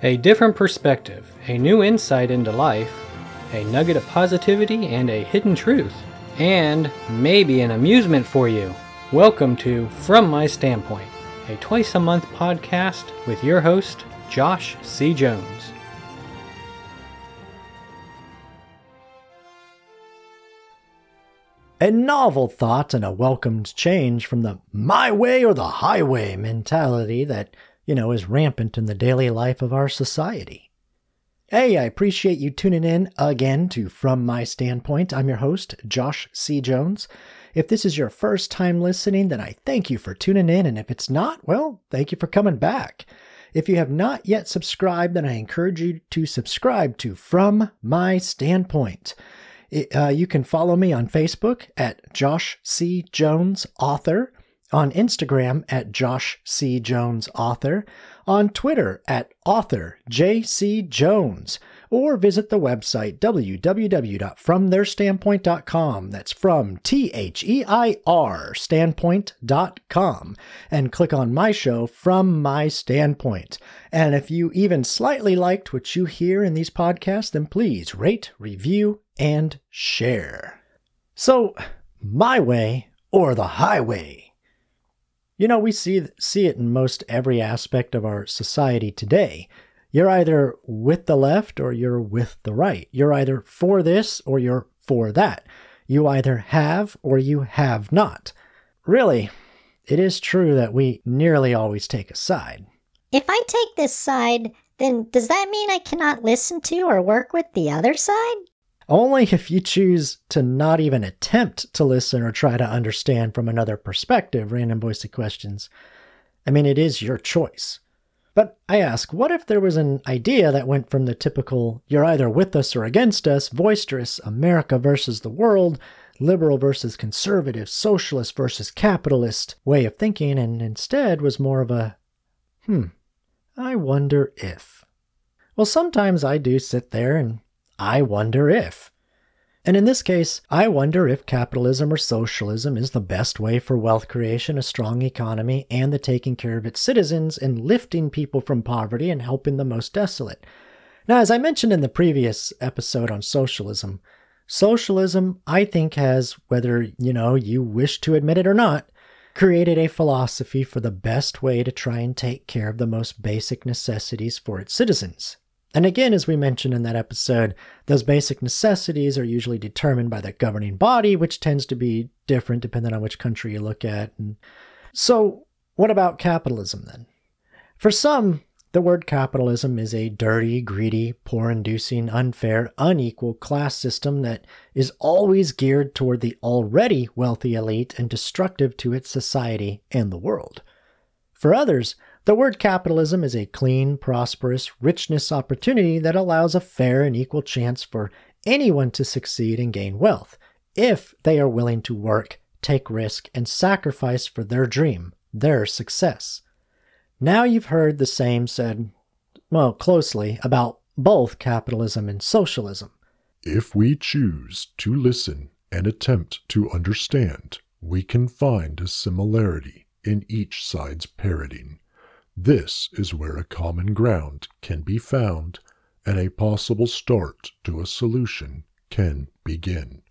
A different perspective, a new insight into life, a nugget of positivity and a hidden truth, and maybe an amusement for you. Welcome to From My Standpoint, a twice a month podcast with your host, Josh C. Jones. A novel thought and a welcomed change from the my way or the highway mentality that you know, is rampant in the daily life of our society. Hey, I appreciate you tuning in again to From My Standpoint. I'm your host, Josh C. Jones. If this is your first time listening, then I thank you for tuning in. And if it's not, well, thank you for coming back. If you have not yet subscribed, then I encourage you to subscribe to From My Standpoint. It, uh, you can follow me on Facebook at Josh C. Jones Author on Instagram at Josh C. Jones Author, on Twitter at Author J.C. Jones, or visit the website www.fromtheirstandpoint.com. That's from T H E I R standpoint.com and click on my show From My Standpoint. And if you even slightly liked what you hear in these podcasts, then please rate, review, and share. So, my way or the highway. You know, we see see it in most every aspect of our society today. You're either with the left or you're with the right. You're either for this or you're for that. You either have or you have not. Really, it is true that we nearly always take a side. If I take this side, then does that mean I cannot listen to or work with the other side? Only if you choose to not even attempt to listen or try to understand from another perspective random voiced questions. I mean, it is your choice. But I ask, what if there was an idea that went from the typical you're either with us or against us, boisterous America versus the world, liberal versus conservative, socialist versus capitalist way of thinking, and instead was more of a, hmm, I wonder if. Well, sometimes I do sit there and I wonder if. And in this case, I wonder if capitalism or socialism is the best way for wealth creation, a strong economy, and the taking care of its citizens and lifting people from poverty and helping the most desolate. Now, as I mentioned in the previous episode on socialism, socialism, I think, has, whether you know you wish to admit it or not, created a philosophy for the best way to try and take care of the most basic necessities for its citizens. And again, as we mentioned in that episode, those basic necessities are usually determined by the governing body, which tends to be different depending on which country you look at. And so, what about capitalism then? For some, the word capitalism is a dirty, greedy, poor inducing, unfair, unequal class system that is always geared toward the already wealthy elite and destructive to its society and the world. For others, the word capitalism is a clean, prosperous, richness opportunity that allows a fair and equal chance for anyone to succeed and gain wealth if they are willing to work, take risk, and sacrifice for their dream, their success. Now you've heard the same said, well, closely about both capitalism and socialism. If we choose to listen and attempt to understand, we can find a similarity in each side's parroting. This is where a common ground can be found and a possible start to a solution can begin.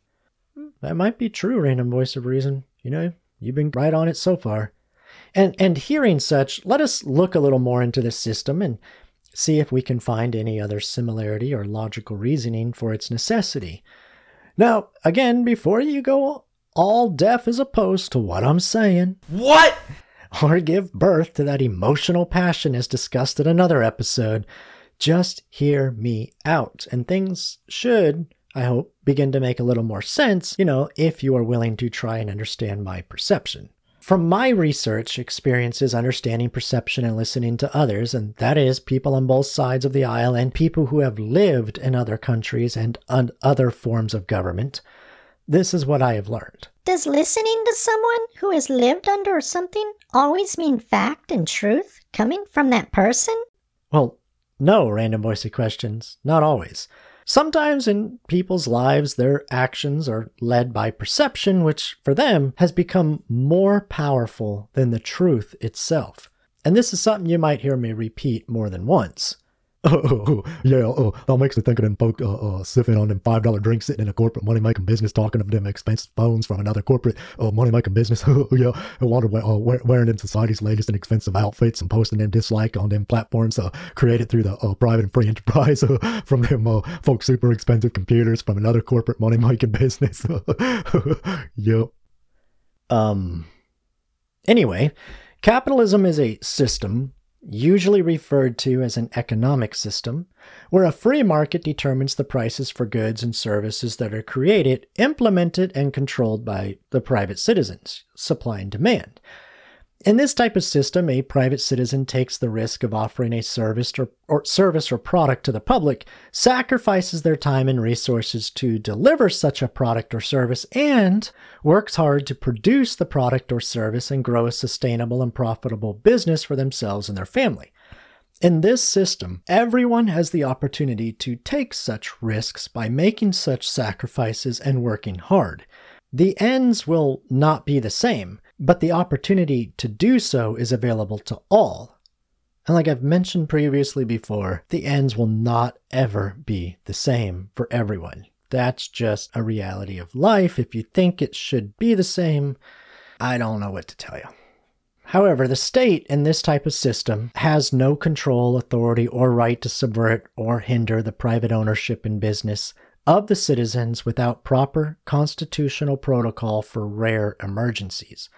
That might be true, random voice of reason. You know, you've been right on it so far. And and hearing such, let us look a little more into this system and see if we can find any other similarity or logical reasoning for its necessity. Now, again, before you go all deaf as opposed to what I'm saying. What? Or give birth to that emotional passion as discussed in another episode. Just hear me out, and things should, I hope, begin to make a little more sense, you know, if you are willing to try and understand my perception. From my research experiences understanding perception and listening to others, and that is people on both sides of the aisle and people who have lived in other countries and other forms of government, this is what I have learned. Does listening to someone who has lived under something always mean fact and truth coming from that person? Well, no, random voicey questions. Not always. Sometimes in people's lives, their actions are led by perception, which for them has become more powerful than the truth itself. And this is something you might hear me repeat more than once. Oh, yeah, oh, that makes me think of them folk uh, uh, sipping on them five dollar drinks, sitting in a corporate money making business, talking of them expensive phones from another corporate uh, money making business. yeah, I wonder uh, wearing them society's latest and expensive outfits and posting them dislike on them platforms uh, created through the uh, private and free enterprise uh, from them uh, folks super expensive computers from another corporate money making business. yep. Um. Anyway, capitalism is a system usually referred to as an economic system, where a free market determines the prices for goods and services that are created, implemented, and controlled by the private citizens, supply and demand. In this type of system, a private citizen takes the risk of offering a service or, or, service or product to the public, sacrifices their time and resources to deliver such a product or service, and works hard to produce the product or service and grow a sustainable and profitable business for themselves and their family. In this system, everyone has the opportunity to take such risks by making such sacrifices and working hard. The ends will not be the same but the opportunity to do so is available to all. And like I've mentioned previously before, the ends will not ever be the same for everyone. That's just a reality of life. If you think it should be the same, I don't know what to tell you. However, the state in this type of system has no control, authority, or right to subvert or hinder the private ownership in business of the citizens without proper constitutional protocol for rare emergencies.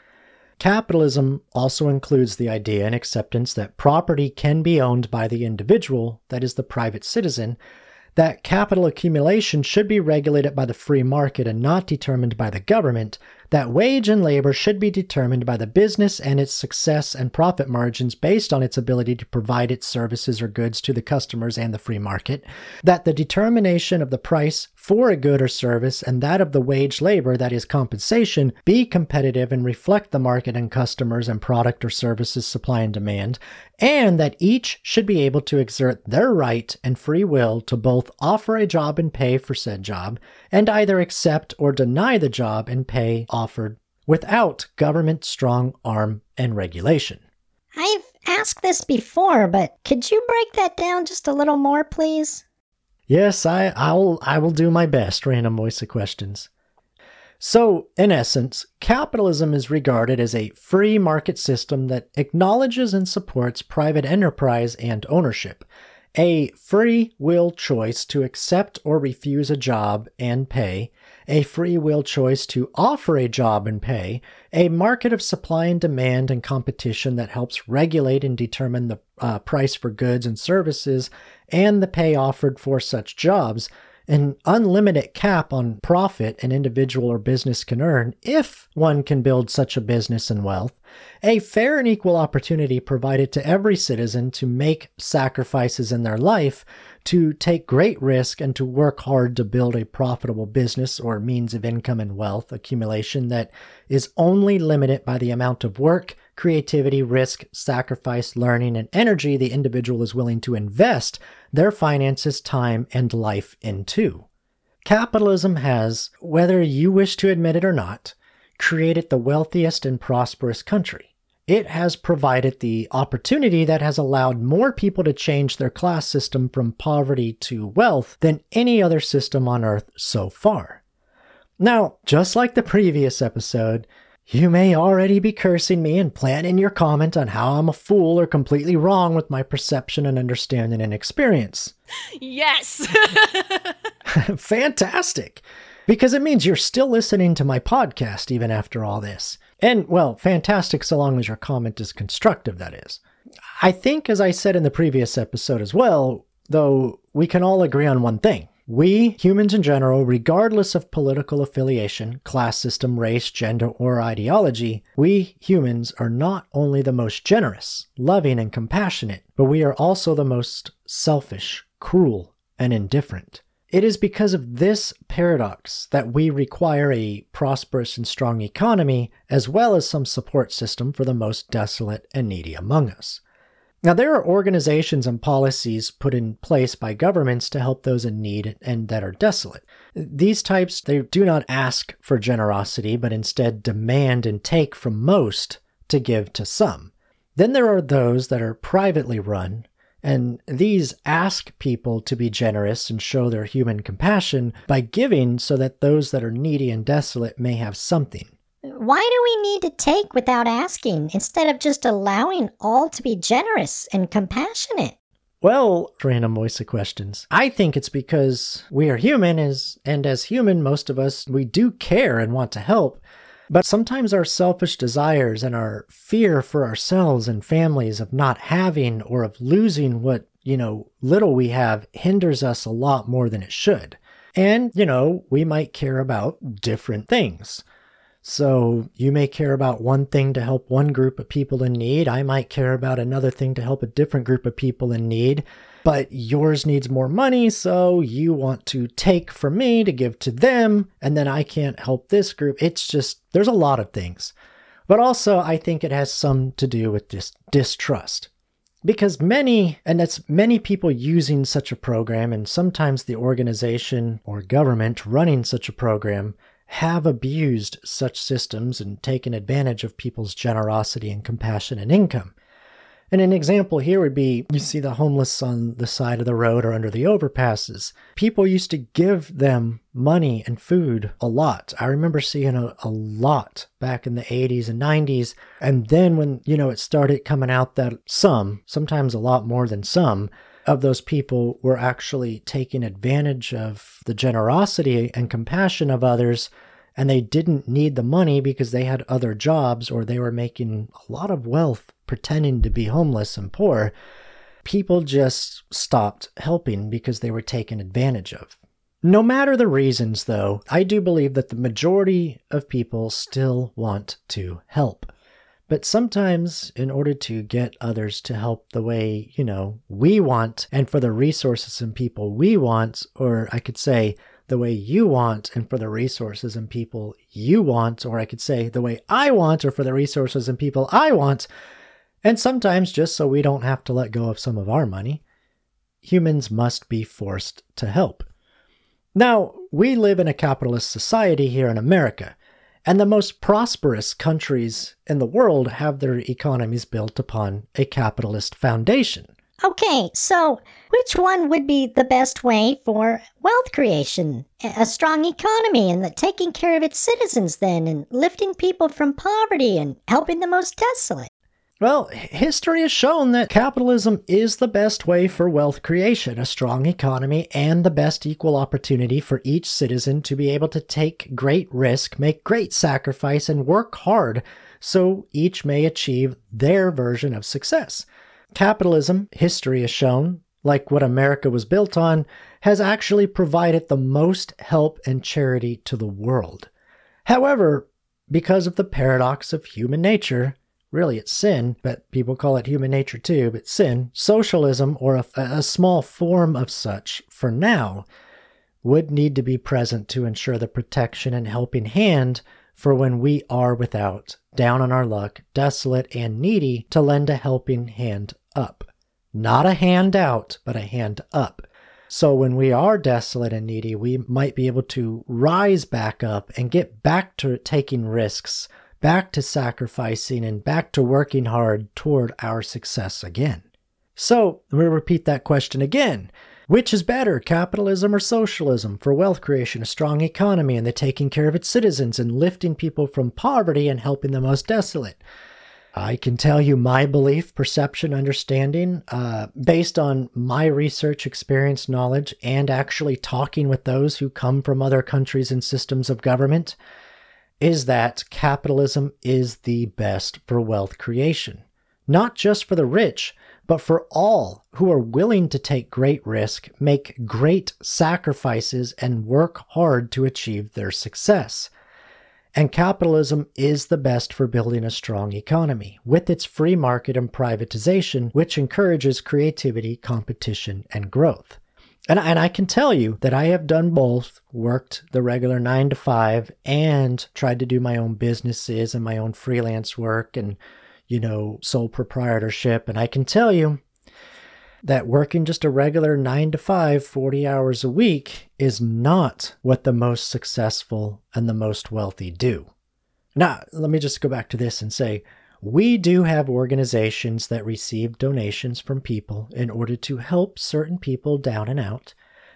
Capitalism also includes the idea and acceptance that property can be owned by the individual, that is, the private citizen, that capital accumulation should be regulated by the free market and not determined by the government, that wage and labor should be determined by the business and its success and profit margins based on its ability to provide its services or goods to the customers and the free market, that the determination of the price for a good or service and that of the wage labor, that is compensation, be competitive and reflect the market and customers and product or services supply and demand, and that each should be able to exert their right and free will to both offer a job and pay for said job, and either accept or deny the job and pay offered without government strong arm and regulation. I've asked this before, but could you break that down just a little more, please? Yes, I, I'll I will do my best, random voice of questions. So, in essence, capitalism is regarded as a free market system that acknowledges and supports private enterprise and ownership, a free will choice to accept or refuse a job and pay, a free will choice to offer a job and pay, a market of supply and demand and competition that helps regulate and determine the uh, price for goods and services and the pay offered for such jobs, an unlimited cap on profit an individual or business can earn if one can build such a business and wealth, a fair and equal opportunity provided to every citizen to make sacrifices in their life, to take great risk, and to work hard to build a profitable business or means of income and wealth accumulation that is only limited by the amount of work, creativity, risk, sacrifice, learning, and energy the individual is willing to invest their finances, time, and life into. Capitalism has, whether you wish to admit it or not, created the wealthiest and prosperous country. It has provided the opportunity that has allowed more people to change their class system from poverty to wealth than any other system on earth so far. Now, just like the previous episode, you may already be cursing me and planning your comment on how I'm a fool or completely wrong with my perception and understanding and experience. Yes! Fantastic! Because it means you're still listening to my podcast even after all this. And, well, fantastic so long as your comment is constructive, that is. I think, as I said in the previous episode as well, though, we can all agree on one thing we, humans in general, regardless of political affiliation, class system, race, gender, or ideology, we humans are not only the most generous, loving, and compassionate, but we are also the most selfish, cruel, and indifferent. It is because of this paradox that we require a prosperous and strong economy, as well as some support system for the most desolate and needy among us. Now, there are organizations and policies put in place by governments to help those in need and that are desolate. These types, they do not ask for generosity, but instead demand and take from most to give to some. Then there are those that are privately run And these ask people to be generous and show their human compassion by giving so that those that are needy and desolate may have something. Why do we need to take without asking instead of just allowing all to be generous and compassionate? Well, voice of questions. I think it's because we are human as and as human most of us we do care and want to help. But sometimes our selfish desires and our fear for ourselves and families of not having or of losing what, you know, little we have hinders us a lot more than it should. And, you know, we might care about different things. So you may care about one thing to help one group of people in need. I might care about another thing to help a different group of people in need. But yours needs more money, so you want to take from me to give to them, and then I can't help this group. It's just, there's a lot of things. But also, I think it has some to do with dis- distrust. Because many, and that's many people using such a program, and sometimes the organization or government running such a program have abused such systems and taken advantage of people's generosity and compassion and income. And an example here would be you see the homeless on the side of the road or under the overpasses. People used to give them money and food a lot. I remember seeing a, a lot back in the 80s and 90s. And then when, you know, it started coming out that some, sometimes a lot more than some, of those people were actually taking advantage of the generosity and compassion of others and they didn't need the money because they had other jobs or they were making a lot of wealth pretending to be homeless and poor, people just stopped helping because they were taken advantage of. No matter the reasons, though, I do believe that the majority of people still want to help. But sometimes, in order to get others to help the way, you know, we want, and for the resources and people we want, or I could say, the way you want and for the resources and people you want, or I could say the way I want or for the resources and people I want, and sometimes just so we don't have to let go of some of our money, humans must be forced to help. Now, we live in a capitalist society here in America, and the most prosperous countries in the world have their economies built upon a capitalist foundation. Okay, so which one would be the best way for wealth creation? A strong economy and taking care of its citizens, then, and lifting people from poverty and helping the most desolate? Well, history has shown that capitalism is the best way for wealth creation, a strong economy, and the best equal opportunity for each citizen to be able to take great risk, make great sacrifice, and work hard so each may achieve their version of success. Capitalism, history has shown, like what America was built on, has actually provided the most help and charity to the world. However, because of the paradox of human nature, really it's sin, but people call it human nature too, but sin, socialism, or a, a small form of such for now, would need to be present to ensure the protection and helping hand for when we are without, down on our luck, desolate, and needy, to lend a helping hand up. Not a hand out, but a hand up. So when we are desolate and needy, we might be able to rise back up and get back to taking risks, back to sacrificing, and back to working hard toward our success again. So, we repeat that question again. Which is better, capitalism or socialism? For wealth creation, a strong economy, and the taking care of its citizens and lifting people from poverty and helping the most desolate. I can tell you my belief, perception, understanding, uh, based on my research, experience, knowledge, and actually talking with those who come from other countries and systems of government, is that capitalism is the best for wealth creation. Not just for the rich, but for all who are willing to take great risk, make great sacrifices, and work hard to achieve their success. And capitalism is the best for building a strong economy, with its free market and privatization, which encourages creativity, competition, and growth. And, and I can tell you that I have done both, worked the regular nine to five, and tried to do my own businesses and my own freelance work and you know, sole proprietorship. And I can tell you that working just a regular nine to five, 40 hours a week is not what the most successful and the most wealthy do. Now, let me just go back to this and say We do have organizations that receive donations from people in order to help certain people down and out.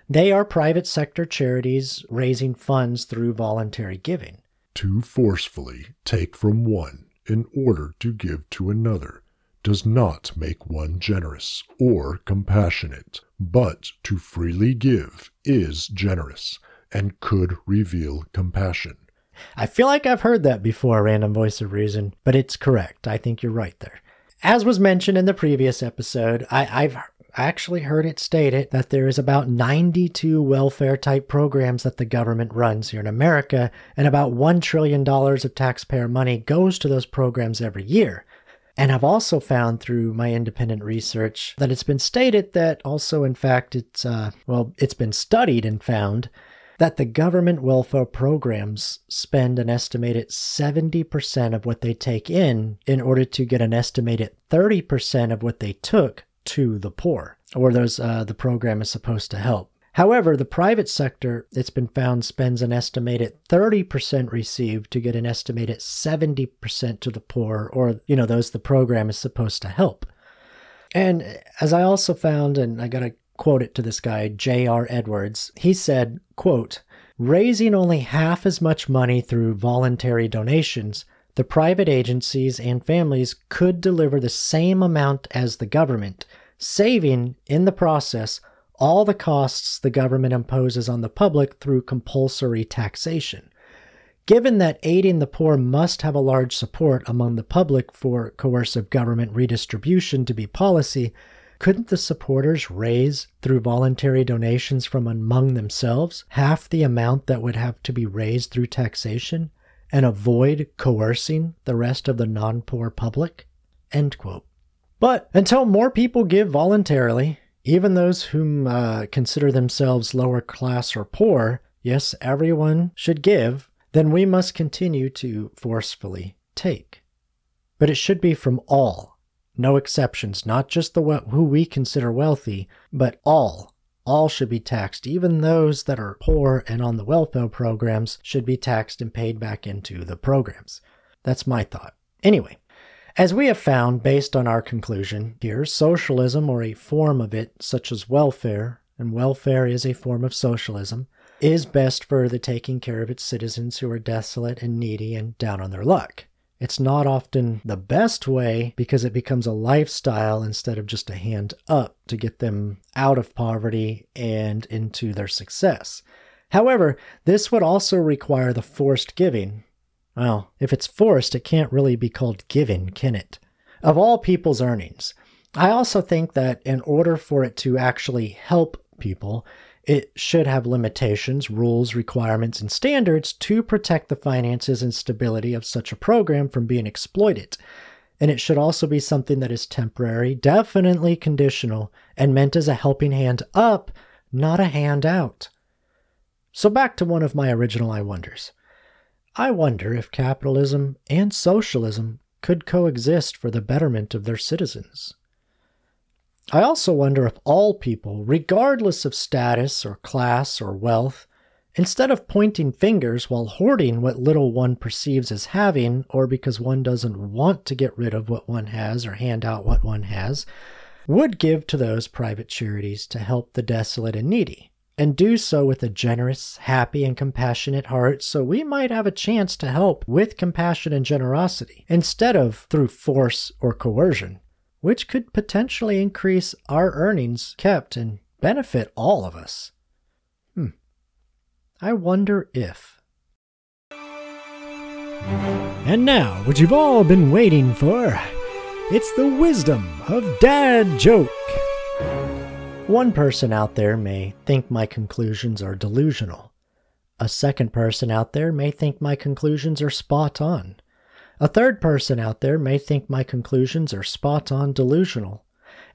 They are private sector charities raising funds through voluntary giving. To forcefully take from one in order to give to another does not make one generous or compassionate, but to freely give is generous and could reveal compassion. I feel like I've heard that before, Random Voice of Reason, but it's correct. I think you're right there. As was mentioned in the previous episode, I, have actually heard it stated that there is about 92 welfare type programs that the government runs here in America, and about $1 trillion of taxpayer money goes to those programs every year. And I've also found through my independent research that it's been stated that also, in fact, it's, uh, well, it's been studied and found that the government welfare programs spend an estimated 70% of what they take in in order to get an estimated 30% of what they took to the poor, or those uh, the program is supposed to help. However, the private sector, it's been found, spends an estimated 30% received to get an estimated 70% to the poor, or, you know, those the program is supposed to help. And as I also found, and I got to quote it to this guy, J.R. Edwards, he said, quote, raising only half as much money through voluntary donations, the private agencies and families could deliver the same amount as the government, saving, in the process, all the costs the government imposes on the public through compulsory taxation. Given that aiding the poor must have a large support among the public for coercive government redistribution to be policy, couldn't the supporters raise, through voluntary donations from among themselves, half the amount that would have to be raised through taxation and avoid coercing the rest of the non poor public? But until more people give voluntarily, even those whom uh, consider themselves lower class or poor, yes, everyone should give, then we must continue to forcefully take. But it should be from all, no exceptions, not just the who we consider wealthy, but all. All should be taxed, even those that are poor and on the welfare programs should be taxed and paid back into the programs. That's my thought. Anyway, as we have found, based on our conclusion here, socialism or a form of it, such as welfare, and welfare is a form of socialism, is best for the taking care of its citizens who are desolate and needy and down on their luck. It's not often the best way because it becomes a lifestyle instead of just a hand up to get them out of poverty and into their success. However, this would also require the forced giving, well, if it's forced, it can't really be called giving, can it? Of all people's earnings. I also think that in order for it to actually help people, it should have limitations, rules, requirements, and standards to protect the finances and stability of such a program from being exploited. And it should also be something that is temporary, definitely conditional, and meant as a helping hand up, not a hand out. So back to one of my original I wonders. I wonder if capitalism and socialism could coexist for the betterment of their citizens. I also wonder if all people, regardless of status or class or wealth, instead of pointing fingers while hoarding what little one perceives as having, or because one doesn't want to get rid of what one has or hand out what one has, would give to those private charities to help the desolate and needy and do so with a generous, happy, and compassionate heart, so we might have a chance to help with compassion and generosity instead of through force or coercion, which could potentially increase our earnings kept and benefit all of us. Hmm. I wonder if. And now, what you've all been waiting for it's the wisdom of Dad Joke. One person out there may think my conclusions are delusional. A second person out there may think my conclusions are spot on. A third person out there may think my conclusions are spot on delusional.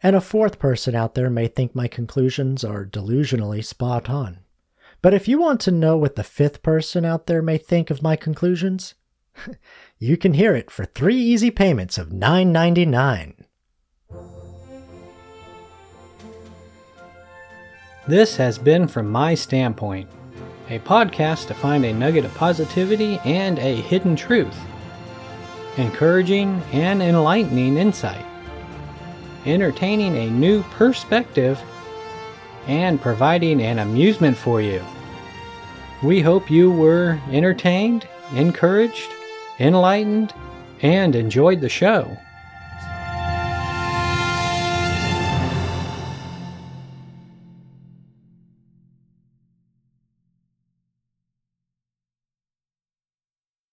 And a fourth person out there may think my conclusions are delusionally spot on. But if you want to know what the fifth person out there may think of my conclusions, you can hear it for three easy payments of $9.99. This has been From My Standpoint, a podcast to find a nugget of positivity and a hidden truth. Encouraging, and enlightening insight, entertaining a new perspective, and providing an amusement for you. We hope you were entertained, encouraged, enlightened, and enjoyed the show.